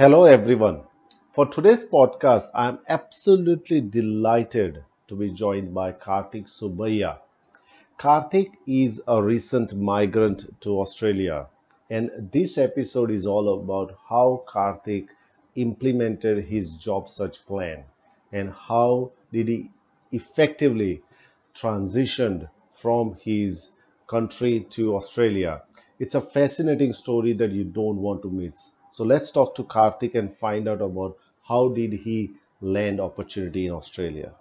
Hello, everyone. For today's podcast, I'm absolutely delighted to be joined by Karthik Subbaiah. Karthik is a recent migrant to Australia, and this episode is all about how Karthik implemented his job search plan and how did he effectively transitioned from his country to Australia. It's a fascinating story that you don't want to miss. So let's talk to Karthik and find out about how did he land opportunity in Australia.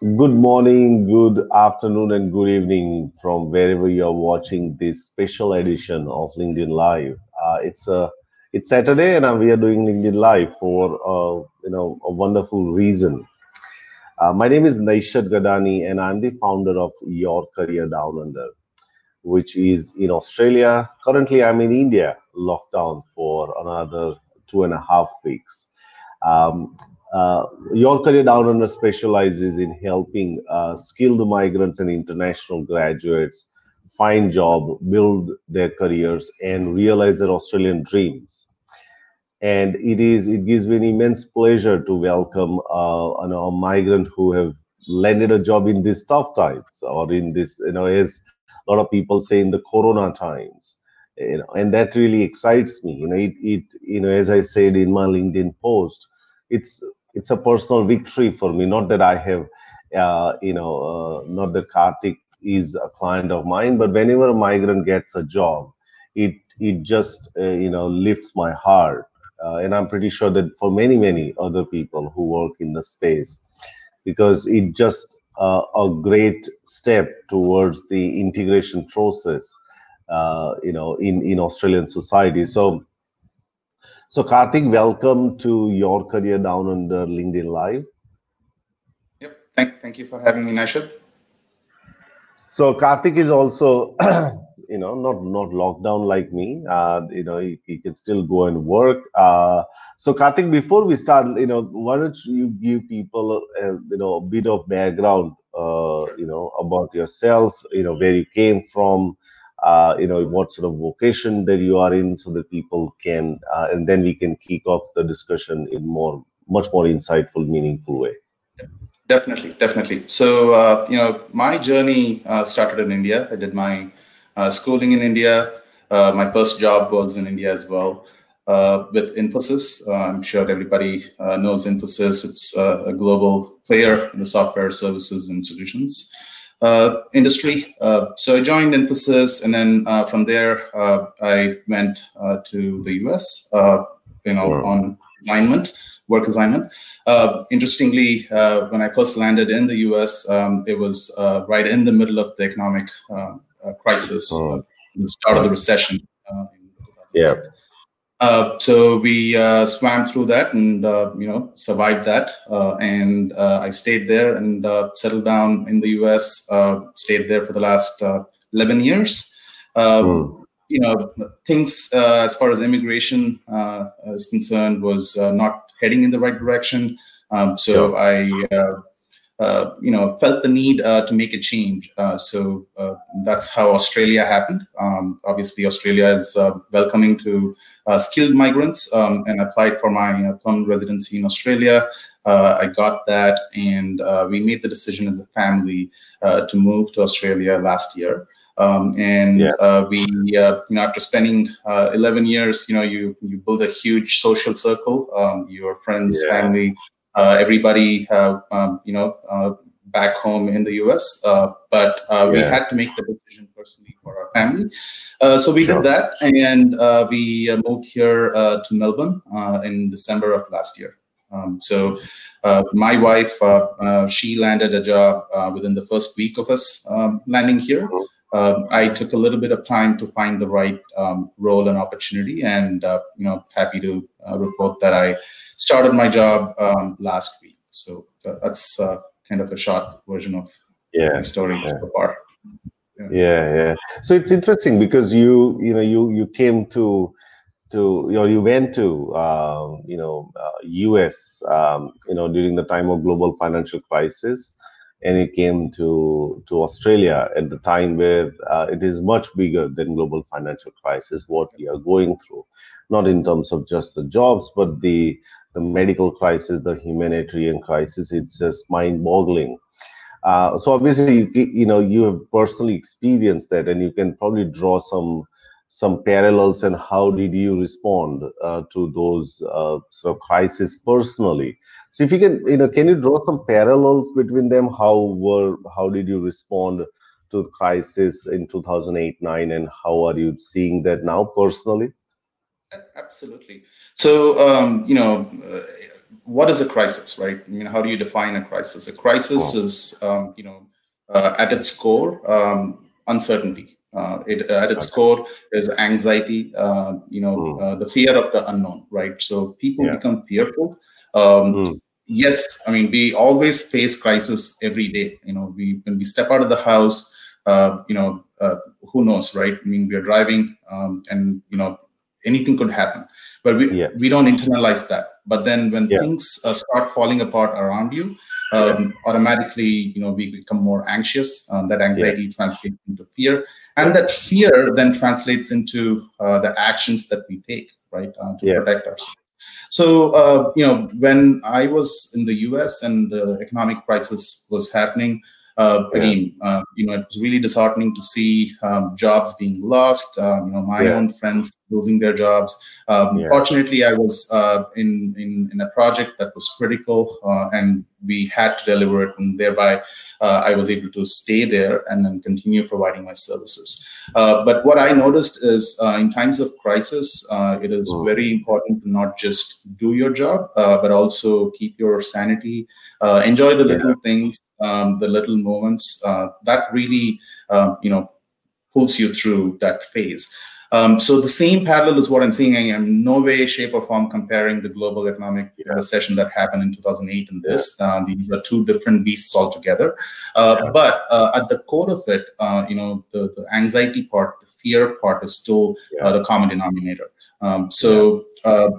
Good morning, good afternoon, and good evening from wherever you're watching this special edition of LinkedIn Live. Uh, it's a it's Saturday, and we are doing LinkedIn Live for uh, you know a wonderful reason. Uh, my name is Naishad Gadani, and I'm the founder of Your Career Down Under, which is in Australia. Currently, I'm in India, lockdown for another two and a half weeks. Um, uh, Your Career Down Under specializes in helping uh, skilled migrants and international graduates find job, build their careers, and realize their Australian dreams. And it is it gives me an immense pleasure to welcome uh, a migrant who have landed a job in these tough times or in this you know as a lot of people say in the corona times. You know and that really excites me. You know it, it you know as i said in my linkedin post it's it's a personal victory for me. Not that i have uh, you know uh, not that karthik is a client of mine but whenever a migrant gets a job it it just uh, you know lifts my heart. Uh, and i'm pretty sure that for many many other people who work in the space because it just uh, a great step towards the integration process uh, you know in in australian society. So so karthik welcome to your career down under linkedin live. Yep. Thank, thank you for having me Naishad so Karthik is also, you know, not not locked down like me. Uh, you know, he, he can still go and work. Uh, so Karthik, before we start, you know, why don't you give people, you know, a bit of background, uh, you know, about yourself, you know, where you came from, uh, you know, what sort of vocation that you are in, so that people can, uh, and then we can kick off the discussion in more, much more insightful, meaningful way. Definitely, definitely. So, uh, you know, my journey uh, started in India. I did my uh, schooling in India. Uh, my first job was in India as well uh, with Infosys. Uh, I'm sure everybody knows Infosys. It's a global player in the software services and solutions industry. so I joined Infosys, and then from there I went to the US. you know, wow. on assignment work assignment. Uh, interestingly, uh, when I first landed in the US, um, it was uh, right in the middle of the economic uh, uh, crisis, oh. the start of the recession. yeah. so we swam through that and you know survived that, and I stayed there and settled down in the U.S. stayed there for the last 11 years. Mm. you know, things uh, as far as immigration uh, is concerned was uh, not heading in the right direction. Um, so sure. I, uh, uh, you know, felt the need to make a change. so that's how Australia happened. Um, obviously, Australia is welcoming to skilled migrants, um, and applied for my permanent residency in Australia. Uh, I got that, and uh, we made the decision as a family uh, to move to Australia last year. Um, and yeah. uh, we, uh, you know, after spending uh, 11 years, you know, you you build a huge social circle. Um, your friends, yeah. family, uh, everybody, um, you know, back home in the US. but yeah. we had to make the decision personally for our family. so we sure. did that, and we moved here to Melbourne in December of last year. Um, so uh, my wife, uh, uh, she landed a job within the first week of us um, landing here. Uh, I took a little bit of time to find the right um, role and opportunity, and uh, you know, happy to uh, report that I started my job um, last week. So that's uh, kind of a short version of yeah, my story yeah. so far. Yeah. yeah, yeah. So it's interesting because you, you know, you you came to to you know you went to um, you know U.S. Uh, um, you know during the time of global financial crisis and it came to to Australia at the time where uh, it is much bigger than global financial crisis what we are going through. Not in terms of just the jobs but the the medical crisis the humanitarian crisis it's just mind boggling uh, so obviously you, you know you have personally experienced that and you can probably draw some some parallels and how did you respond uh, to those uh, sort of crises personally so if you can, you know, can you draw some parallels between them? How were, how did you respond to the crisis in 2008, nine, and how are you seeing that now personally? Absolutely. So, um, you know, uh, what is a crisis, right? I mean, how do you define a crisis? A crisis oh. is, um, you know, uh, at its core, um, uncertainty. Uh, it, at its okay. core is anxiety, uh, you know, mm. the fear of the unknown, right? So people yeah. become fearful. Um, mm yes, I mean, we always face crisis every day. You know, we when we step out of the house, uh, you know, uh, who knows, right? I mean, we are driving, um, and you know, anything could happen, but we yeah. we don't internalize that. But then when yeah. things uh, start falling apart around you, um, yeah. automatically, you know, we become more anxious. Um, that anxiety translates into fear, and that fear then translates into uh, the actions that we take, right, uh, to protect ourselves. So, uh, you know, when I was in the US and the economic crisis was happening, uh, yeah. again, uh, you know, it was really disheartening to see um, jobs being lost. Um, you know, my yeah. own friends losing their jobs. Um, yeah. Fortunately, I was uh, in, in in a project that was critical, uh, and we had to deliver it, and thereby uh, I was able to stay there and then continue providing my services. Uh, but what I noticed is uh, in times of crisis, uh, it is mm. very important to not just do your job, but also keep your sanity, enjoy the little yeah. things, um, the little moments. that really, um, you know, pulls you through that phase. Um, so the same parallel is what I'm seeing. I am no way, shape, or form comparing the global economic recession that happened in 2008 and this. Uh, these are two different beasts altogether. Uh, yeah. But uh, at the core of it, uh, you know, the, the anxiety part, the fear part is still uh, yeah. the common denominator. Um, so uh,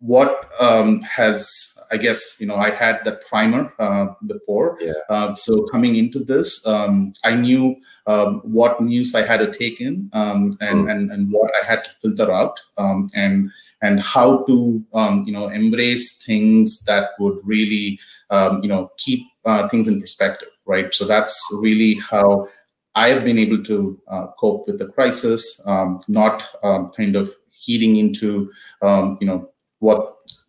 what um, has I guess you know I had that primer uh, before. Yeah. Uh, so coming into this, um, I knew um, what news I had to take in um, and, mm. and and what I had to filter out um, and and how to um, you know embrace things that would really um, you know keep uh, things in perspective, right? So that's really how I have been able to uh, cope with the crisis, not kind of heeding into you know what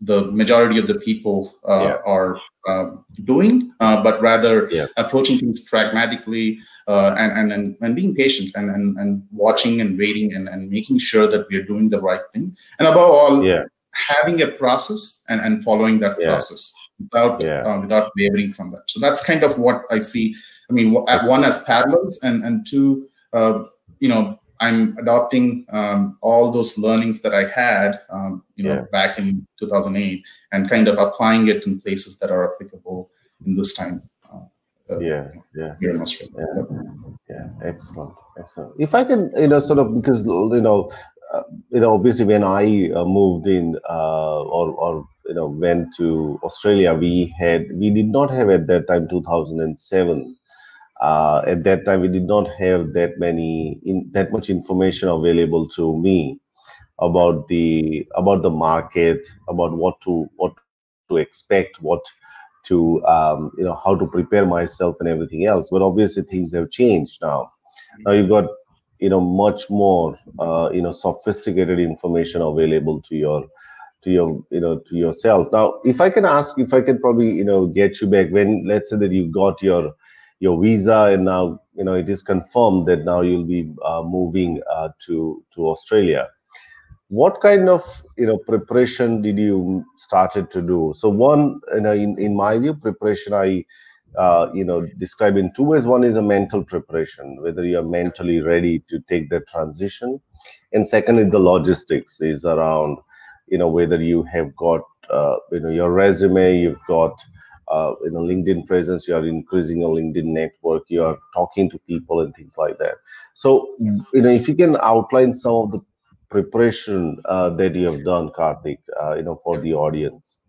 the majority of the people uh, yeah. are uh, doing, uh, but rather yeah. approaching things pragmatically uh, and, and, and, and being patient and, and, and watching and waiting and, and making sure that we are doing the right thing. And above all, yeah. having a process and, and following that process without uh, without wavering from that. So that's kind of what I see. I mean, one as parallels and, and two, uh, you know, I'm adopting um, all those learnings that I had, um, you know, yeah. back in 2008, and kind of applying it in places that are applicable in this time. Uh, uh, yeah, yeah, here in Australia. Yeah, yeah, excellent, excellent. If I can, you know, sort of because you know, uh, you know, obviously when I uh, moved in uh, or or you know went to Australia, we had we did not have at that time 2007. Uh, at that time, we did not have that many in that much information available to me about the about the market, about what to what to expect, what to um, you know how to prepare myself and everything else. But obviously things have changed now. Now you've got you know much more uh, you know sophisticated information available to your to your you know to yourself. Now, if I can ask, if I can probably you know get you back when let's say that you got your your visa and now you know it is confirmed that now you'll be uh, moving uh, to to Australia. What kind of you know preparation did you started to do? So one you know in, in my view preparation i uh, you know describe in two ways. One is a mental preparation whether you're mentally ready to take the transition. And second is the logistics is around you know whether you have got uh, you know your resume you've got uh, you know linkedin presence you are increasing your linkedin network you are talking to people and things like that so you know if you can outline some of the preparation uh, that you have done, Karthik, uh, you know, for the audience?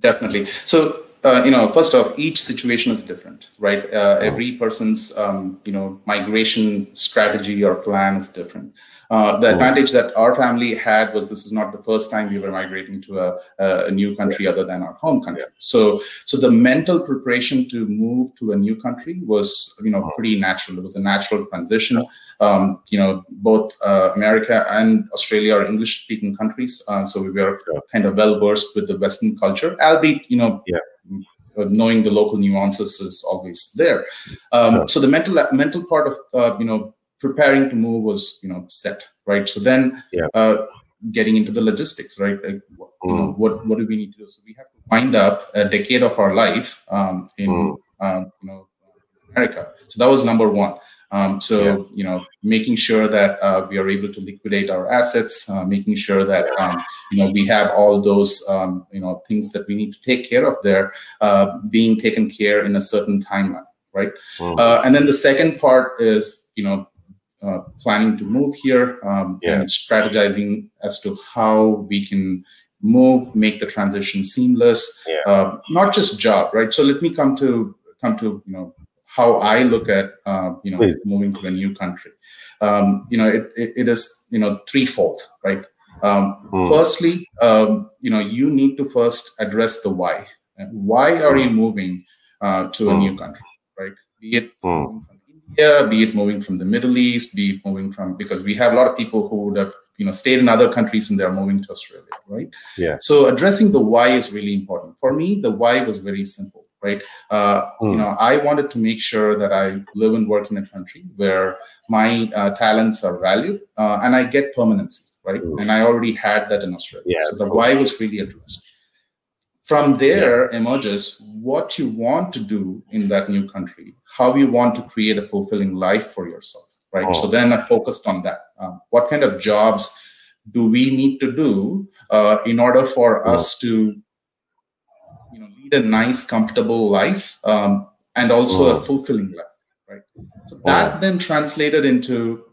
Definitely. So, uh, you know, first off, each situation is different, right? Uh, every person's, um, you know, migration strategy or plan is different. Uh, the advantage that our family had was this is not the first time we were migrating to a, a new country other than our home country. So, so the mental preparation to move to a new country was, you know, pretty natural. It was a natural transition. Um, you know, both uh, America and Australia are English-speaking countries, uh, so we were kind of well versed with the Western culture, albeit, you know, yeah knowing the local nuances is always there. Um, so the mental mental part of uh, you know preparing to move was you know set right so then yeah. uh, getting into the logistics right like, you know, mm. what what do we need to do so we have to wind up a decade of our life um, in mm. um, you know america so that was number one um, so yeah. you know making sure that uh, we are able to liquidate our assets uh, making sure that um, you know we have all those um, you know things that we need to take care of there uh, being taken care in a certain timeline right mm. and then the second part is you know uh, planning to move here um, yeah. and strategizing as to how we can move, make the transition seamless. Yeah. Uh, not just job, right? So let me come to come to you know how I look at uh, you know Please. moving to a new country. Um, you know, it, it, it is you know threefold, right? Um, mm. Firstly, um, you know, you need to first address the why. Why are you moving uh, to mm. a new country, right? Be it mm. From India, be it moving from the Middle East, be it moving from because we have a lot of people who would have you know stayed in other countries and they're moving to Australia, right? Yeah. So addressing the why is really important. For me, the why was very simple, right? Uh, mm. You know, I wanted to make sure that I live and work in a country where my uh, talents are valued uh, and I get permanency, right? Mm. And I already had that in Australia. Yeah, so the why was really addressed from there yeah. emerges what you want to do in that new country how you want to create a fulfilling life for yourself right oh. so then i focused on that um, what kind of jobs do we need to do uh, in order for oh. us to lead a nice comfortable life um, and also oh. a fulfilling life right so that then translated into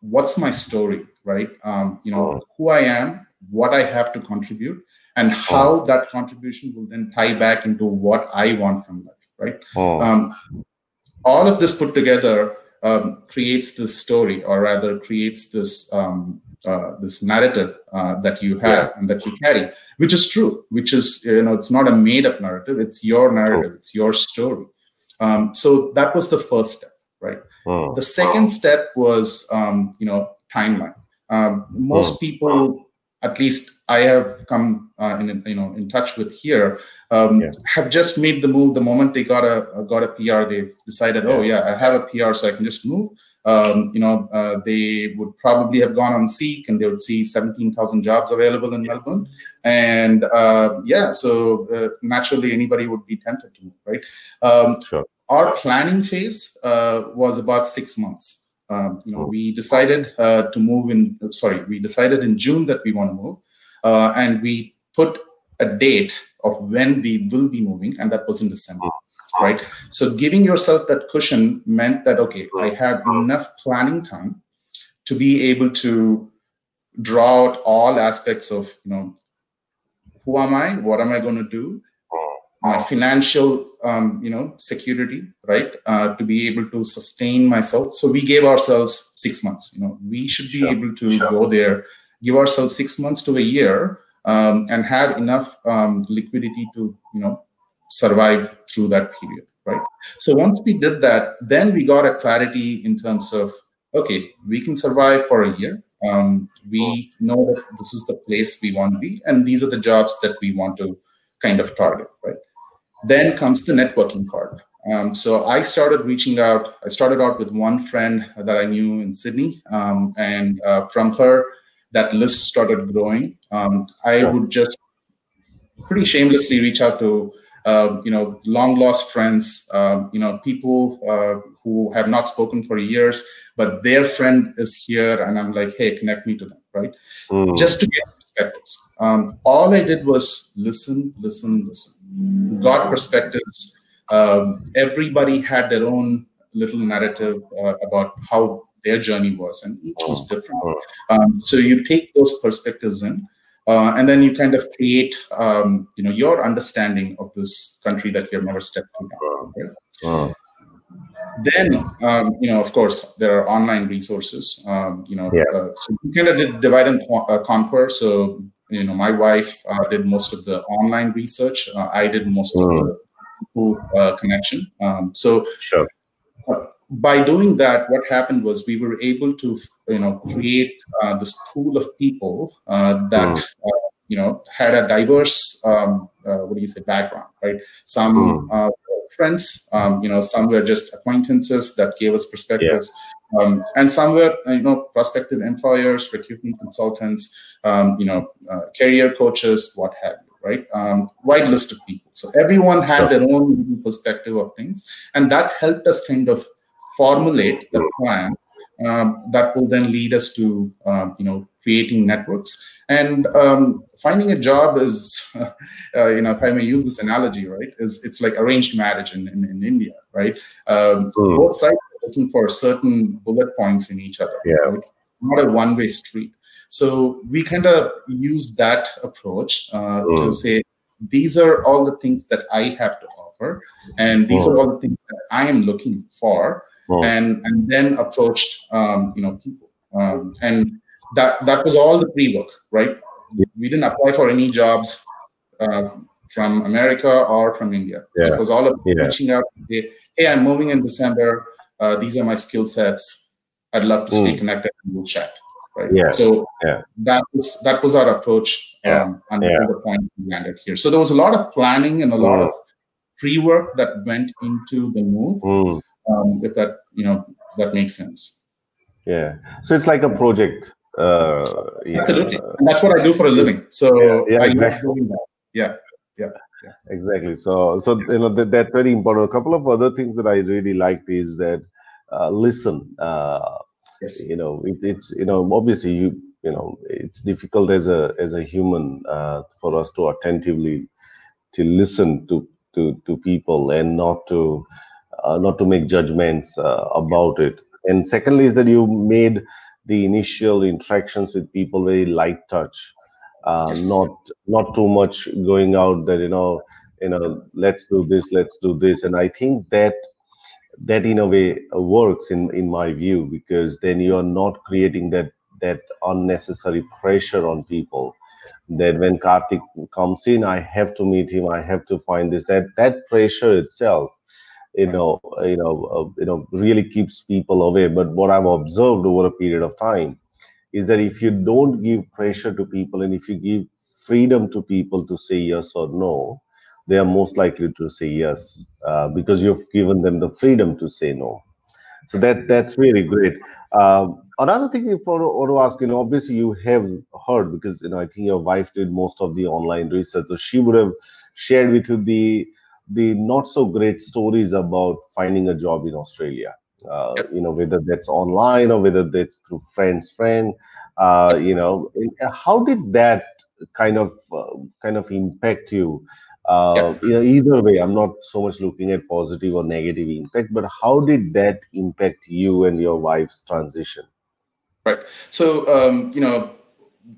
what's my story right um, you know who i am what i have to contribute and how oh. that contribution will then tie back into what I want from life, right? Oh. Um, all of this put together um, creates this story, or rather, creates this um, uh, this narrative uh, that you have yeah. and that you carry, which is true. Which is you know, it's not a made up narrative; it's your narrative, it's your story. Um, so that was the first step, right? Oh. The second step was um, you know timeline. Um, most oh. people at least I have come uh, in you know in touch with here um, yeah. have just made the move the moment they got a got a PR they decided oh yeah I have a PR so I can just move um, you know uh, they would probably have gone on Seek and they would see 17,000 jobs available in Melbourne and uh, yeah so uh, naturally anybody would be tempted to move right um, sure. our planning phase uh, was about six months um, you know, we decided uh, to move in. Sorry, we decided in June that we want to move, uh, and we put a date of when we will be moving, and that was in December. Right? So giving yourself that cushion meant that okay, I have enough planning time to be able to draw out all aspects of you know who am I, what am I going to do, my financial um, you know security right uh, to be able to sustain myself so we gave ourselves six months you know we should be sure, able to sure. go there give ourselves six months to a year um, and have enough um, liquidity to you know survive through that period right so once we did that then we got a clarity in terms of okay we can survive for a year um, we know that this is the place we want to be and these are the jobs that we want to kind of target right then comes the networking part. Um, so I started reaching out. I started out with one friend that I knew in Sydney, um, and uh, from her, that list started growing. Um, I would just pretty shamelessly reach out to uh, you know long lost friends, uh, you know people uh, who have not spoken for years, but their friend is here, and I'm like, hey, connect me to them, right? Mm. Just to get perspectives. Um, all I did was listen, listen, listen. Got perspectives. Um, everybody had their own little narrative uh, about how their journey was, and each was different. Um, so you take those perspectives in, uh, and then you kind of create, um, you know, your understanding of this country that you have never stepped through. Right? then um, you know of course there are online resources um, you know yeah. uh, so we kind of did divide and uh, conquer so you know my wife uh, did most of the online research uh, i did most mm. of the people uh, connection um, so sure. Uh, by doing that what happened was we were able to you know create this pool of people that mm. you know had a diverse um, what do you say background right some mm friends. Um, you know, some were just acquaintances that gave us perspectives. Yeah. Um, and some were, you know, prospective employers, recruitment consultants, um, you know, uh, career coaches, what have you, right? Um, wide list of people. So everyone had sure. their own perspective of things, and that helped us kind of formulate the plan um, that will then lead us to, um, you know, creating networks and um, finding a job is uh, you know if i may use this analogy right is it's like arranged marriage in, in, in india right um, mm. both sides are looking for certain bullet points in each other yeah. right? not a one-way street so we kind of use that approach uh, mm. to say these are all the things that i have to offer and these mm. are all the things that i am looking for hmm. and and then approached um, you know people um, and that that was all the pre-work, right? We didn't apply for any jobs uh, from America or from India. Yeah. It was all about yeah. reaching out. Hey, I'm moving in December. Uh, these are my skill sets. I'd love to stay mm. connected and we'll chat. Right. Yeah. So yeah. that was that was our approach yeah. um, until yeah. the point we landed here. So there was a lot of planning and a lot mm. of pre-work that went into the move. Mm. Um, if that you know that makes sense. Yeah. So it's like a project uh, yeah. Absolutely. And that's what I do for a living. So yeah, yeah exactly. Yeah. Yeah. Yeah. Exactly. So, so you know that, that's very important. A couple of other things that I really liked is that uh, listen. Uh, yes. You know, it, it's you know obviously you you know it's difficult as a as a human uh, for us to attentively to listen to to to people and not to not to make judgments uh, about it. And secondly, is that you made the initial interactions with people very light touch uh, yes. not not too much going out that you know you know let's do this let's do this and i think that that in a way works in in my view because then you are not creating that that unnecessary pressure on people that when karthik comes in i have to meet him i have to find this that that pressure itself you know you know uh, you know really keeps people away. But what i've observed over a period of time is that if you don't give pressure to people and if you give freedom to people to say yes or no they are most likely to say yes uh, because you've given them the freedom to say no. So that that's really great. Um, another thing if I want to ask you know obviously you have heard because you know i think your wife did most of the online research so she would have shared with you the the not so great stories about finding a job in Australia. Uh, yep. You know, whether that's online or whether that's through friends, friend. Uh, you know, how did that kind of uh, kind of impact you uh, yeah. you know, either way, I'm not so much looking at positive or negative impact, but how did that impact you and your wife's transition? Right. So, um, you know,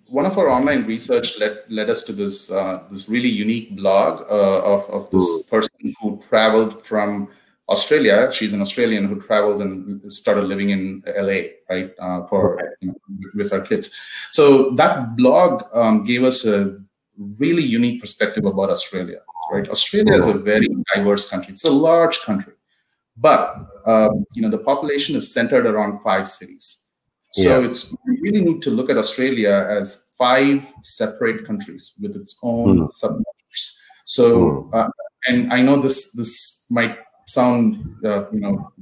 one of our online research led led us to this uh, this really unique blog uh, of of this mm. person who traveled from Australia. She's an Australian who traveled and started living in LA, right, uh, for you know, with her kids. So that blog um, gave us a really unique perspective about Australia, right? Australia is a very diverse country. It's a large country, but um, you know the population is centered around five cities. So yeah. it's we really need to look at Australia as five separate countries with its own mm. subcultures. So, mm. uh, and I know this this might sound uh, you know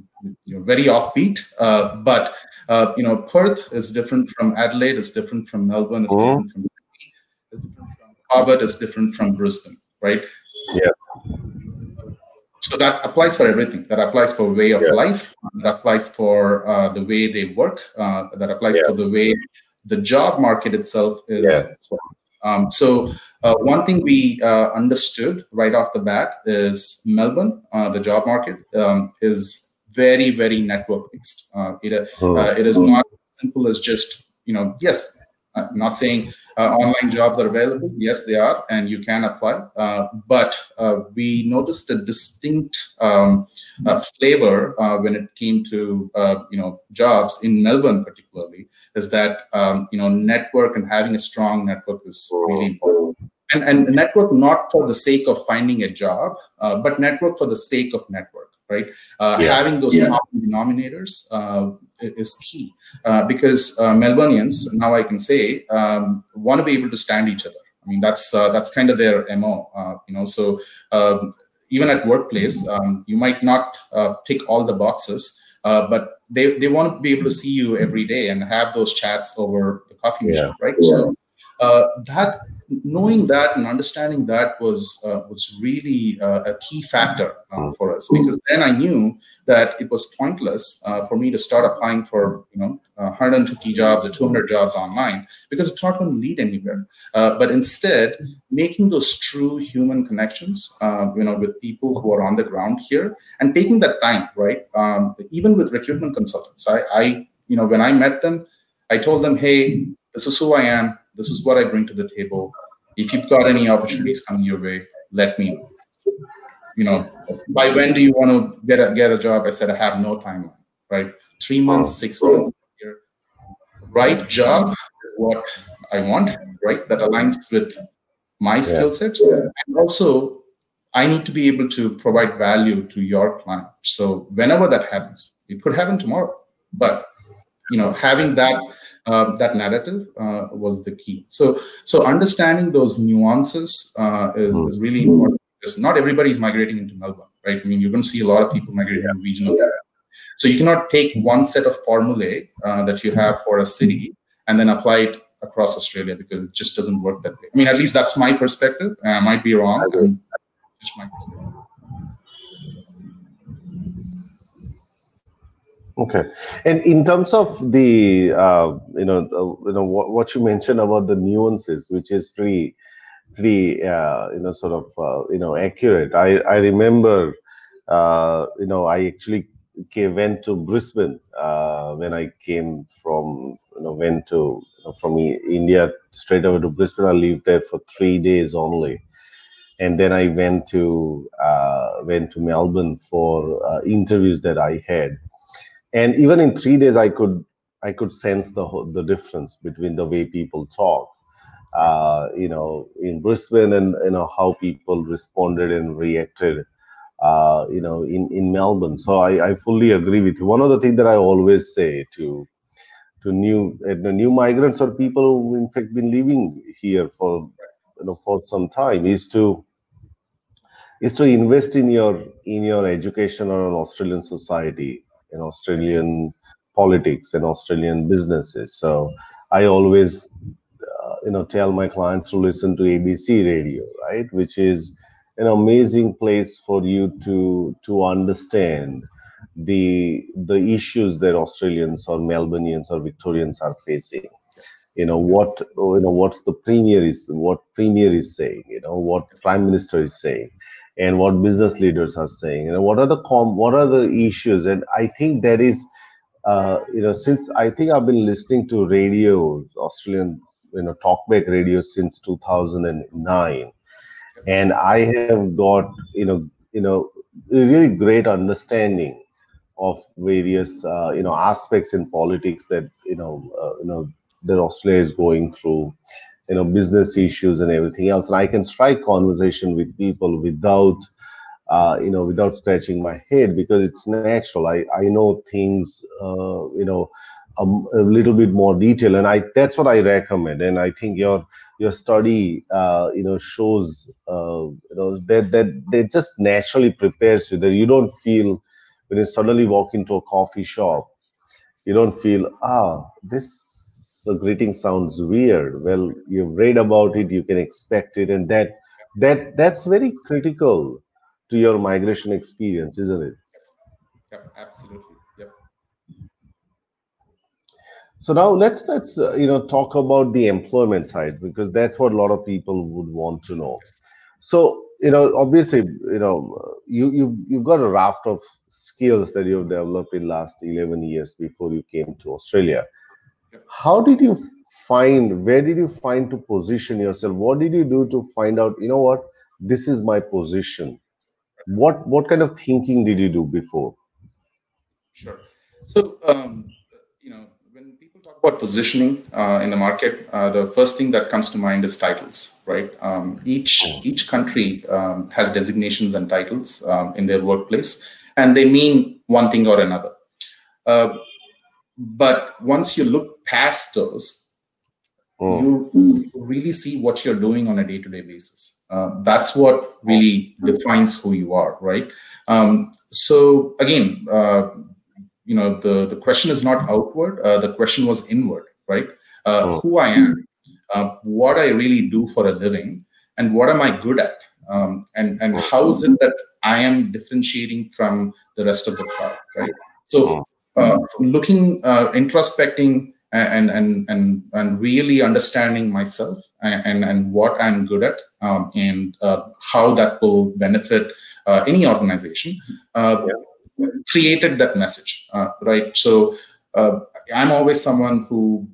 you know very offbeat, uh, but uh, you know Perth is different from Adelaide, it's different from Melbourne, it's mm. different from Sydney, it's different from Hobart, it's different from Brisbane, right? Yeah so that applies for everything that applies for way of yeah. life that applies for uh, the way they work uh, that applies yeah. for the way the job market itself is yeah. um, so uh, one thing we uh, understood right off the bat is melbourne uh, the job market um, is very very network based uh, it, oh. it is not simple as just you know yes I'm not saying online jobs are available. Yes, they are, and you can apply. Uh, but uh, we noticed a distinct um, uh, flavor uh, when it came to uh, you know jobs in Melbourne, particularly, is that um, you know network and having a strong network is really important. And, and network not for the sake of finding a job, but network for the sake of network right? Uh, yeah. Having those yeah. common denominators uh, is key uh, because uh, Melburnians, now I can say, um, want to be able to stand each other. I mean, that's uh, that's kind of their mo, uh, you know. So um, even at workplace, um, you might not tick all the boxes, but they, they want to be able to see you every day and have those chats over the coffee yeah. machine, right? So uh, that knowing that and understanding that was uh, was really uh, a key factor uh, for us because then I knew that it was pointless uh, for me to start applying for you know 150 jobs or 200 jobs online because it's not going to lead anywhere. but instead, making those true human connections, you know, with people who are on the ground here and taking that time, right? Um, even with recruitment consultants, I, I you know when I met them, I told them, hey, this is who I am this is what I bring to the table. If you've got any opportunities coming your way, let me know. You know, by when do you want to get a get a job? I said I have no timeline. Right, three months, six months, year. Right job is what I want. Right, that aligns with my yeah. skill sets, and also I need to be able to provide value to your client. So whenever that happens, it could happen tomorrow, but you know, having that um, that narrative uh, was the key. So, so understanding those nuances uh, is, mm. is, really important because not everybody is migrating into Melbourne, right? I mean, you're going to see a lot of people migrating to regional areas. So you cannot take one set of formulae uh, that you have for a city and then apply it across Australia because it just doesn't work that way. I mean, at least that's my perspective. I might be wrong. Just my perspective. Okay, and in terms of the uh, you know uh, you know what, what you mentioned about the nuances, which is pretty pretty uh, you know sort of uh, you know accurate. I I remember uh, you know I actually came, went to Brisbane uh, when I came from you know went to you know, from India straight over to Brisbane. I lived there for three days only and then I went to uh, went to Melbourne for uh, interviews that I had and even in three days i could i could sense the the difference between the way people talk uh, you know in brisbane and you know how people responded and reacted uh, you know in in melbourne. So I, I fully agree with you. One of the things that i always say to to new uh, new migrants or people who in fact been living here for you know for some time is to is to invest in your in your education on an australian society in Australian politics and Australian businesses. So I always, uh, you know, tell my clients to listen to ABC radio, right, which is an amazing place for you to to understand the the issues that Australians or Melburnians or Victorians are facing. you know what you know what's the premier is what premier is saying you know what prime minister is saying and what business leaders are saying you know what are the com what are the issues? And i think that is uh, you know since i think i've been listening to radio australian you know talkback radio since 2009 and i have got you know you know a really great understanding of various uh, you know aspects in politics that you know uh, you know that Australia is going through, you know, business issues and everything else. And I can strike conversation with people without, uh, you know, without scratching my head because it's natural. I, I know things, uh, you know, a, a, little bit more detail, and I that's what I recommend. And I think your your study, uh, you know, shows, uh, you know, that that that just naturally prepares you that you don't feel when you suddenly walk into a coffee shop, you don't feel ah this the greeting sounds weird. Well you've read about it you can expect it and that that that's very critical to your migration experience isn't it? Yep absolutely yep. So now let's let's uh, you know talk about the employment side because that's what a lot of people would want to know. So you know obviously you know you you've, you've got a raft of skills that you've developed in last 11 years before you came to australia how did you find where did you find to position yourself? What did you do to find out you know what this is my position? What what kind of thinking did you do before? Sure. So um, you know when people talk about positioning uh, in the market uh, the first thing that comes to mind is titles right? Um, each hmm. each country um, has designations and titles um, in their workplace and they mean one thing or another. Uh, but once you look past those, oh. you really see what you're doing on a day-to-day basis. Uh, that's what really defines who you are, right? Um, so again, uh, you know, the the question is not outward. Uh, the question was inward, right? Uh, oh. Who I am, uh, what I really do for a living, and what am I good at, um, and and how is it that I am differentiating from the rest of the crowd, right? So uh, looking, uh, introspecting, and and and and really understanding myself and and, what I'm good at, um, and uh, how that will benefit uh, any organization. Uh, yeah. Created that message, uh, right? So. I'm always someone who,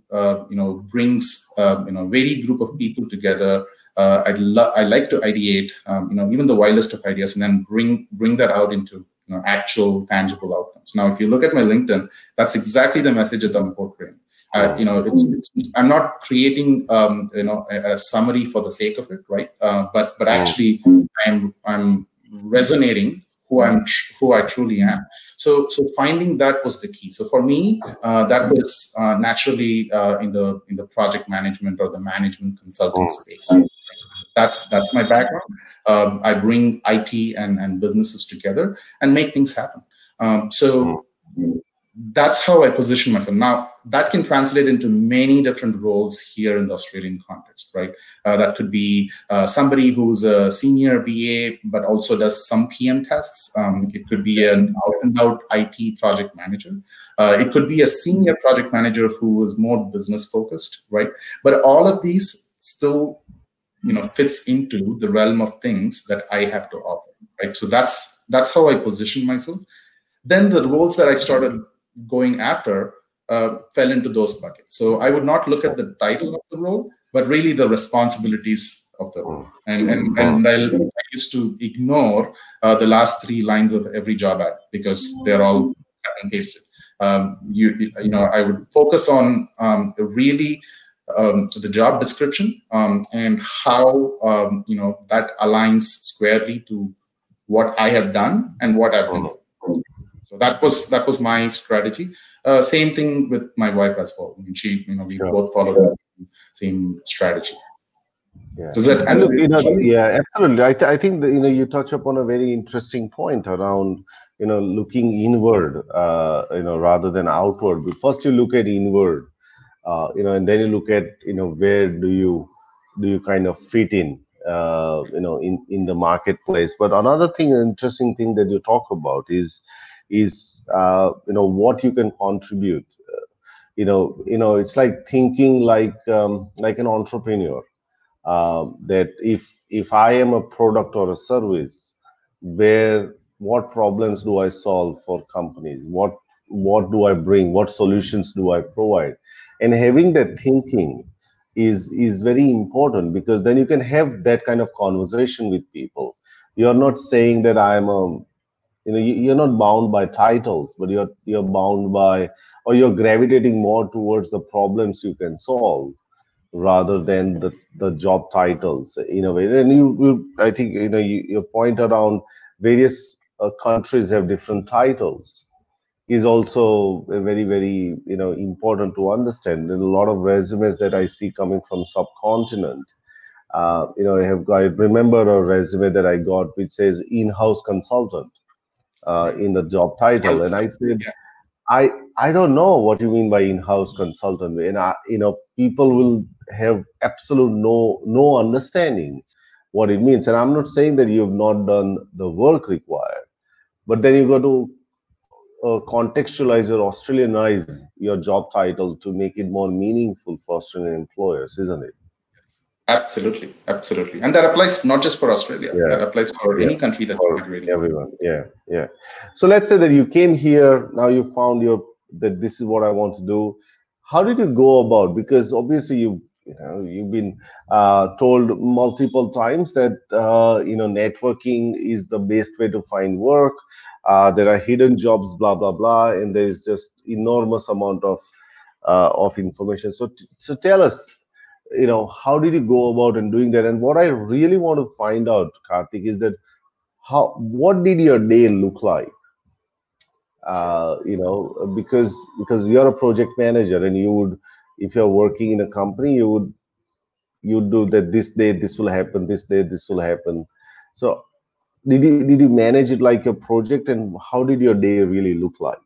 you know, brings, you know, very group of people together uh, I, lo- I like to ideate, um, you know, even the wildest of ideas, and then bring bring that out into you know, actual tangible outcomes. Now, if you look at my LinkedIn, that's exactly the message that I'm portraying. Uh, you know, it's, it's, I'm not creating um, you know a, a, summary for the sake of it, right? Uh, but but actually, I'm I'm resonating who I'm who I truly am. So so finding that was the key. So for me, uh, that was uh, naturally uh, in the in the project management or the management consulting space that's that's my background. Um, I bring IT and, and businesses together and make things happen. Um, so that's how I position myself. Now that can translate into many different roles here in the Australian context, right? Uh, that could be uh, somebody who's a senior BA but also does some PM tasks. Um, it could be an out and out IT project manager. Uh, it could be a senior project manager who is more business focused, right? But all of these still you know fits into the realm of things that i have to offer right so that's that's how i position myself then the roles that i started going after uh, fell into those buckets. So i would not look at the title of the role but really the responsibilities of the role. And and, and I'll, i used to ignore uh, the last three lines of every job ad because they're all pasted. Um, you you know i would focus on um, really um, the job description um, and how um, you know that aligns squarely to what I have done and what I've been doing. So that was that was my strategy. Uh, same thing with my wife as well. I mean, she, you know, we sure. both follow the same strategy. Yeah. Does that answer? You know, yeah, absolutely. I, th- I think that, you know you touch upon a very interesting point around you know looking inward, uh, you know, rather than outward. But First, you look at inward, uh, you know, and then you look at, you know, where do you do you kind of fit in, uh, you know, in in the marketplace. But another thing, interesting thing that you talk about is is uh, you know what you can contribute. Uh, you know you know it's like thinking like um, like an entrepreneur uh, that if if i am a product or a service where what problems do i solve for companies? What what do i bring? What solutions do i provide? And having that thinking is is very important because then you can have that kind of conversation with people. You're not saying that i'm a you know you're not bound by titles but you're you're bound by or you're gravitating more towards the problems you can solve rather than the, the job titles in a way. And you, you i think you know you, your point around various uh, countries have different titles is also very very you know important to understand. There's a lot of resumes that i see coming from subcontinent. Uh, you know i have I remember a resume that i got which says in-house consultant uh, in the job title. And i said i i don't know what you mean by in-house consultant. And I, you know people will have absolute no no understanding what it means. And i'm not saying that you have not done the work required but then you got to uh, contextualize or Australianize your job title to make it more meaningful for Australian employers, isn't it? Absolutely, absolutely, and that applies not just for Australia. Yeah. That applies for yeah. any country that for migrating. Everyone, yeah, yeah. So let's say that you came here. Now you found your that this is what I want to do. How did you go about? Because obviously you you know you've been uh, told multiple times that uh, you know networking is the best way to find work uh, there are hidden jobs blah blah blah and there is just enormous amount of uh, of information so so tell us you know how did you go about in doing that? And what i really want to find out karthik is that how what did your day look like? Uh, you know because because you're a project manager and you would if you're working in a company you would you do that this day this will happen this day this will happen. So did you did you manage it like a project and how did your day really look like?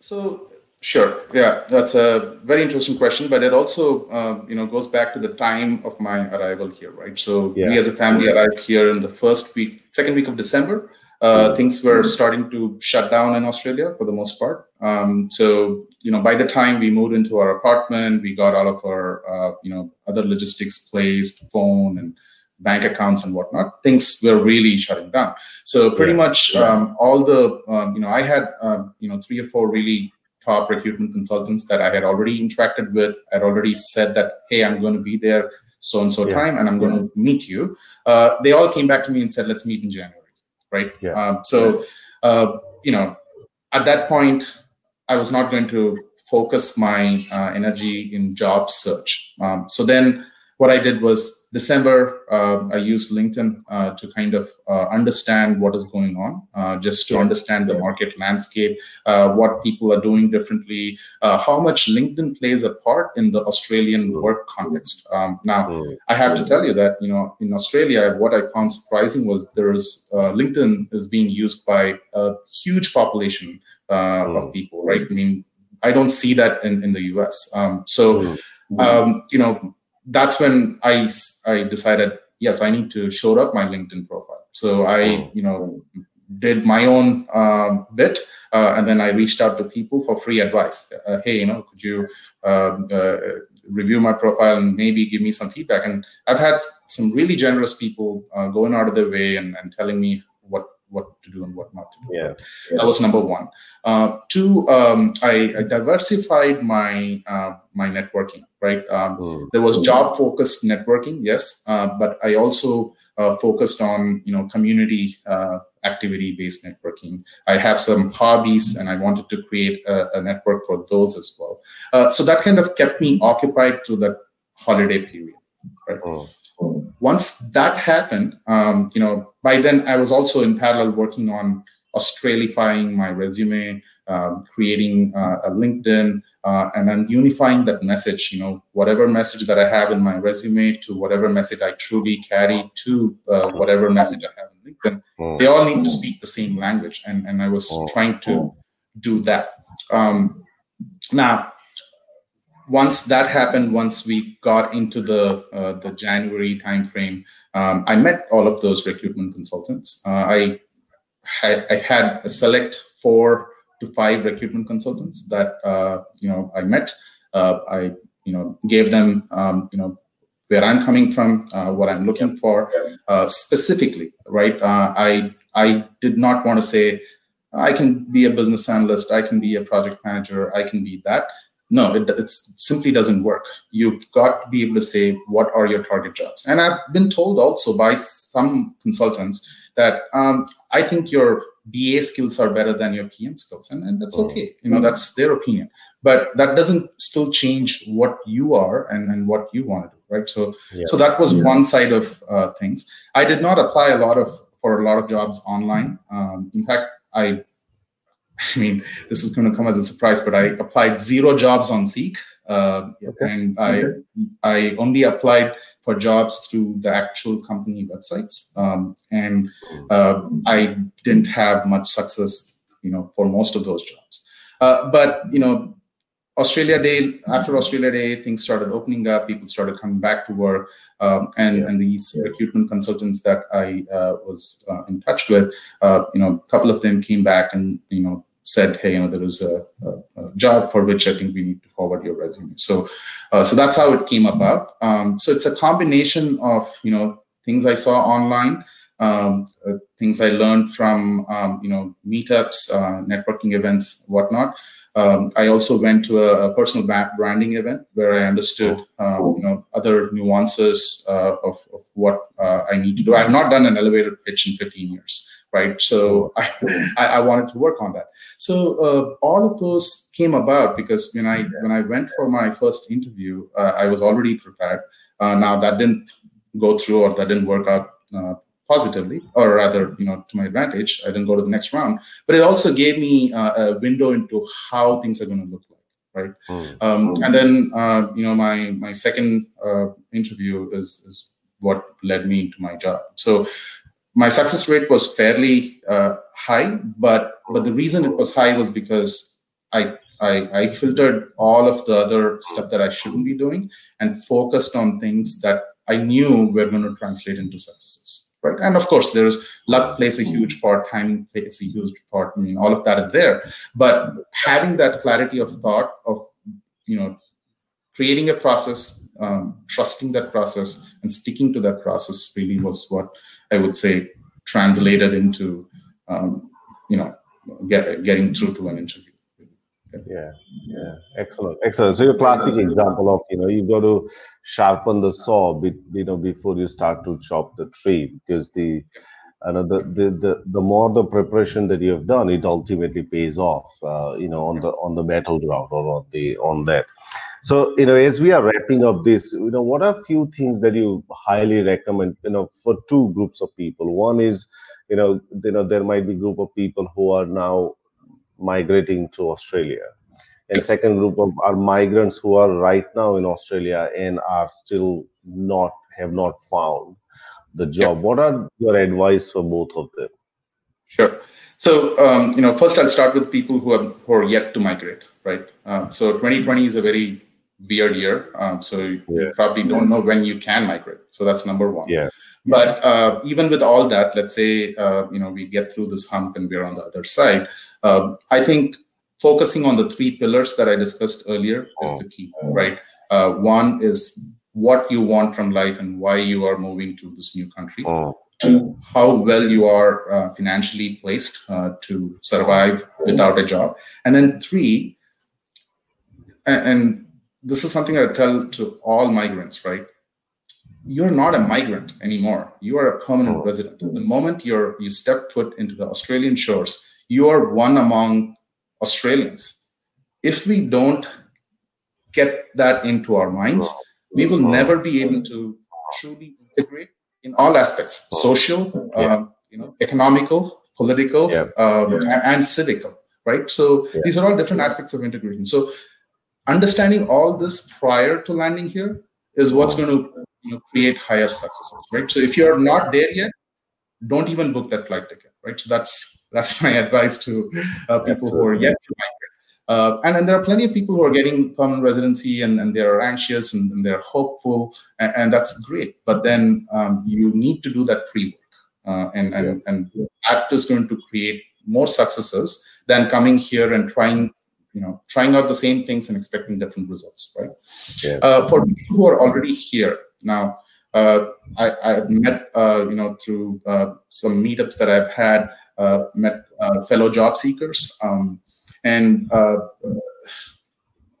So sure yeah that's a very interesting question but it also uh, you know goes back to the time of my arrival here right so yeah. we as a family arrived here in the first week second week of december uh, mm-hmm. things were starting to shut down in australia for the most part um, so you know by the time we moved into our apartment we got all of our uh, you know other logistics placed phone and bank accounts and whatnot, things were really shutting down. So pretty yeah. much um, all the, um, you know, I had, um, you know, three or four really top recruitment consultants that I had already interacted with. I'd already said that, hey, I'm going to be there so and so yeah. time and I'm going to meet you. Uh, they all came back to me and said, let's meet in January, right? Yeah. Um, so, uh, you know, at that point, I was not going to focus my uh, energy in job search. Um, so then what I did was December, uh, I used LinkedIn uh, to kind of uh, understand what is going on, uh, just to understand the market landscape, uh, what people are doing differently, uh, how much LinkedIn plays a part in the Australian mm. work context. Um, now, mm. I have to tell you that you know in Australia, what I found surprising was there is LinkedIn is being used by a huge population mm. of people, right? I mean, I don't see that in in the US. Um, so. Um, you know, that's when I I decided yes I need to shore up my LinkedIn profile. So I oh. you know did my own um, bit uh, and then I reached out to people for free advice. Uh, hey, you know, could you um, uh, review my profile and maybe give me some feedback? And I've had some really generous people uh, going out of their way and, and telling me what what to do and what not to do. Yeah, yeah. that was number one. Uh, two, um, I, I, diversified my uh, my networking. Right, um, mm. there was job focused networking, yes, uh, but I also uh, focused on you know community uh, activity based networking. I have some hobbies, and I wanted to create a, a network for those as well. Uh, so that kind of kept me occupied through that holiday period. Right. Mm once that happened, um, you know, by then I was also in parallel working on Australifying my resume, um, creating uh, a LinkedIn, uh, and then unifying that message. You know, whatever message that I have in my resume to whatever message I truly carry to uh, whatever message I have in LinkedIn, mm. they all need to speak the same language, and and I was mm. trying to do that. Um, now, once that happened, once we got into the uh, the January timeframe, um, I met all of those recruitment consultants. Uh, I had I had a select four to five recruitment consultants that uh, you know I met. Uh, I you know gave them um, you know where I'm coming from, uh, what I'm looking for uh, specifically, right? Uh, I I did not want to say I can be a business analyst, I can be a project manager, I can be that. No, it, simply doesn't work. You've got to be able to say what are your target jobs. And I've been told also by some consultants that um, I think your BA skills are better than your PM skills, and, and that's okay. You know, that's their opinion. But that doesn't still change what you are and, and what you want to do, right? So, yeah. so that was yeah. one side of uh, things. I did not apply a lot of for a lot of jobs online. Um, in fact, I, I mean, this is going to come as a surprise, but I applied zero jobs on Seek, uh, okay. and I okay. I only applied for jobs through the actual company websites, um, and uh, I didn't have much success, you know, for most of those jobs. Uh, but you know, Australia Day, after Australia Day, things started opening up. People started coming back to work, um, and and these recruitment consultants that I uh, was uh, in touch with, uh, you know, a couple of them came back and you know said, hey, you know, there is a, a, a job for which I think we need to forward your resume. So, uh, so that's how it came about. Um, so it's a combination of you know things I saw online. Um, uh, things I learned from um, you know meetups, uh, networking events, whatnot, um, I also went to a, personal branding event where I understood, um, you know, other nuances uh, of, of, what uh, I need to do. I have not done an elevator pitch in 15 years, right? So I, I wanted to work on that. So uh, all of those came about because when I when I went for my first interview, uh, I was already prepared. Uh, now that didn't go through or that didn't work out positively, or rather, you know, to my advantage. I didn't go to the next round, but it also gave me uh, a window into how things are going to look like, right? Mm. Um, and then, uh, you know, my my second uh, interview is is what led me into my job. So my success rate was fairly uh, high, but but the reason it was high was because I I, I, filtered all of the other stuff that I shouldn't be doing and focused on things that I knew were going to translate into successes right? And of course, there's luck plays a huge part, timing plays a huge part. I mean, all of that is there. But having that clarity of thought of, you know, creating a process, um, trusting that process, and sticking to that process really was what I would say translated into, um, you know, get, getting through to an interview yeah yeah. Excellent excellent. So your classic example of you know you've got to sharpen the saw be, you know before you start to chop the tree because the you know, the, the the the more the preparation that you have done it ultimately pays off uh, you know on the on the battleground or on the on that. So you know as we are wrapping up this you know what are few things that you highly recommend you know for two groups of people? One is you know you know there might be group of people who are now migrating to Australia. And yes. second group of are migrants who are right now in Australia and are still not have not found the job. What are your advice for both of them? Sure. So um, you know, first I'll start with people who are who are yet to migrate. Right. Um, so 2020 is a very weird year. Um, so yeah. you probably don't know when you can migrate. So that's number one. Yeah. But uh, even with all that, let's say uh, you know we get through this hump and we're on the other side. Uh, I think focusing on the three pillars that I discussed earlier is the key, right? Uh, one is what you want from life and why you are moving to this new country. Two, how well you are uh, financially placed uh, to survive without a job. And then three, and, and this is something I tell to all migrants, right? you're not a migrant anymore. You are a permanent resident. The moment you're you step foot into the Australian shores, you are one among Australians. If we don't get that into our minds, we will never be able to truly integrate in all aspects: social, yeah. um, you know, economical, political, yeah. Um, yeah. and, civic. Right. So these are all different aspects of integration. So understanding all this prior to landing here is what's going to you know, create higher successes, right? So if you're not there yet, don't even book that flight ticket, right? So that's that's my advice to uh, people Absolutely. who are yet to migrate. Uh, and, and there are plenty of people who are getting permanent residency and, and they're anxious and, and they're hopeful, and, and, that's great. But then um, you need to do that pre work. Uh, and, and, yeah. and that is going to create more successes than coming here and trying you know trying out the same things and expecting different results right Yeah. uh, for people who are already here now uh, I, I've met, uh, you know, through uh, some meetups that I've had, met uh, fellow job seekers, um, and uh,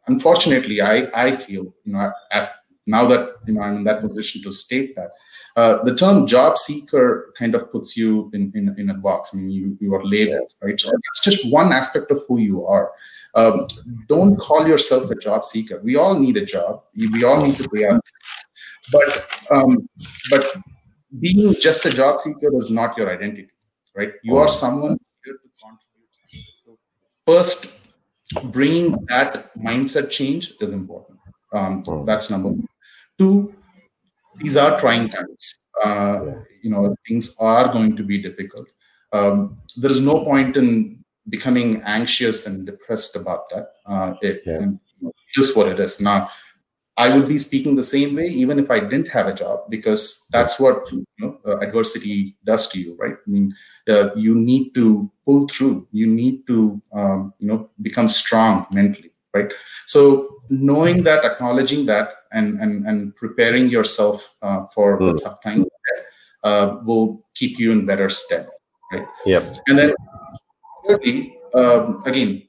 unfortunately, I, I feel, you know, at, now that you know I'm in that position to state that uh, the term job seeker kind of puts you in, in, in a box. I mean, you, you are labeled, right? So that's just one aspect of who you are. Um, don't call yourself a job seeker. We all need a job. We all need to pay our but um, but being just a job seeker is not your identity right? You are someone here to contribute so first bringing that mindset change is important. Um, that's number one. Two these are trying times. Uh, you know things are going to be difficult. Um, there is no point in becoming anxious and depressed about that. Uh, it, Yeah. and, you know, just what it is. Now I would be speaking the same way even if I didn't have a job because that's what you know, uh, adversity does to you, right? I mean, uh, you need to pull through. You need to um, you know become strong mentally, right? So knowing that, acknowledging that, and and and preparing yourself uh, for the Mm. tough times uh, will keep you in better stead, right? Yep. And then thirdly, um, again,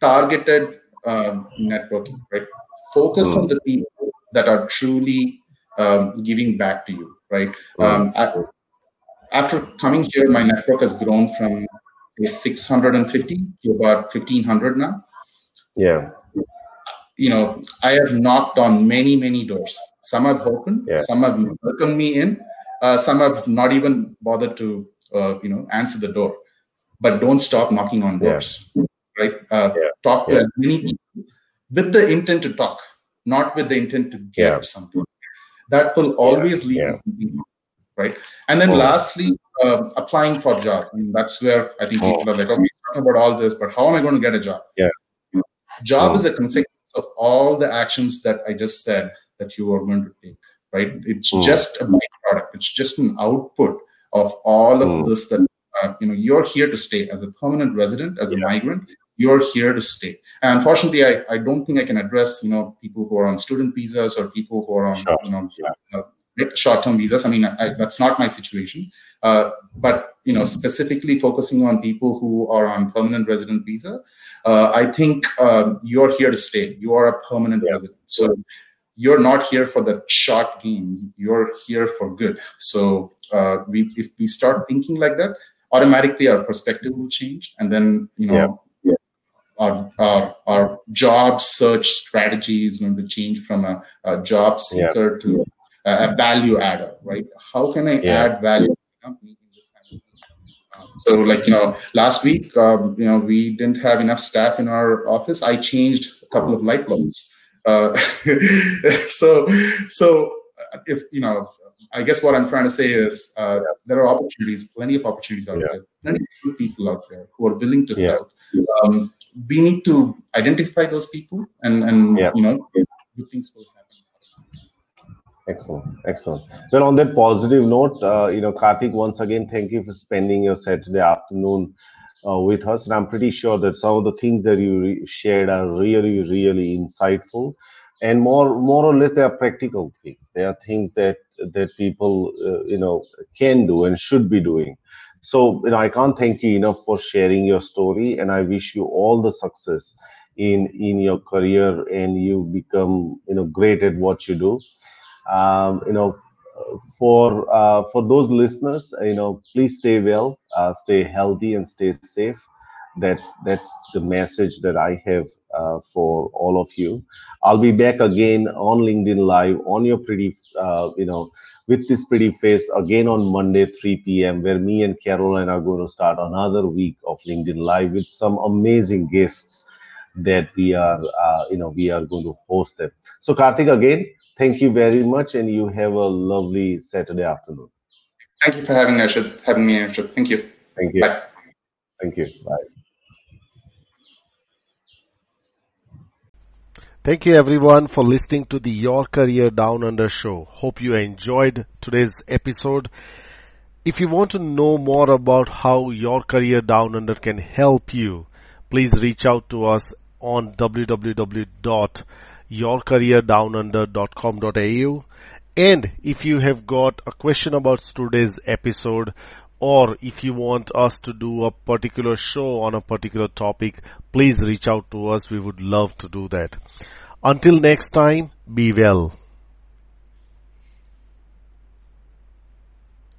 targeted um, networking, right? Focus on the people that are truly um, giving back to you, right? Um, a- after coming here, my network has grown from say 650 to about 1500 now. Yeah. You know, I have knocked on many, many doors. Some have opened, Yeah. some have welcomed me in, uh, some have not even bothered to, uh, you know, answer the door. But don't stop knocking on Yeah. doors, right? Uh, Yeah. Talk to Yeah. as many people with the intent to talk, not with the intent to get Yeah. something. That will always lead Yeah. to right? And then Oh. lastly, um, applying for jobs. I mean, that's where I think people are like, okay, talking about all this, but how am I going to get a job? Yeah. Job Mm. is a consequence of all the actions that I just said that you are going to take, right? It's Mm. just a byproduct. It's just an output of all of Mm. this that uh, you know you're here to stay as a permanent resident, as a migrant. You're here to stay. And unfortunately, I, I don't think I can address you know people who are on student visas or people who are on Sure. you know uh, short-term visas. I mean, I, that's not my situation. Uh, but you know, specifically focusing on people who are on permanent resident visa, uh, I think um, you're here to stay. You are a permanent resident, so you're not here for the short game. You're here for good. So uh, we, if we start thinking like that, automatically our perspective will change, and then you know. Our, our, our job search strategy is going to change from a, a job Yeah. seeker to a, a value adder, right? How can I Yeah. add value to the company in this kind of so like you know last week um, you know we didn't have enough staff in our office i changed a couple of light bulbs uh, so so if you know i guess what i'm trying to say is uh, there are opportunities plenty of opportunities out Yeah. there plenty of good people out there who are willing to Yeah. help um, we need to identify those people and and Yeah. you know good things will happen Excellent, excellent. Well, on that positive note, uh, you know, Karthik, once again, thank you for spending your Saturday afternoon uh, with us. And I'm pretty sure that some of the things that you re- shared are really, really insightful, and more, more or less, they are practical things. They are things that that people, uh, you know, can do and should be doing. So, you know, I can't thank you enough for sharing your story, and I wish you all the success in in your career, and you become, you know, great at what you do. Um, you know for uh, for those listeners you know please stay well uh, stay healthy and stay safe. That's that's the message that i have uh, for all of you. I'll be back again on linkedin live on your pretty uh, you know with this pretty face again on monday 3 p.m where me and caroline are going to start another week of linkedin live with some amazing guests that we are uh, you know we are going to host them. So karthik again thank you very much and you have a lovely saturday afternoon. Thank you for having me Naishad, having me Naishad. thank you. Thank you. Bye. Thank you. Bye Thank you everyone for listening to the Your Career Down Under show. Hope you enjoyed today's episode. If you want to know more about how your career down under can help you, please reach out to us on www.yourcareerdownunder.com.au. And if you have got a question about today's episode, or if you want us to do a particular show on a particular topic, please reach out to us. We would love to do that. Until next time, be well.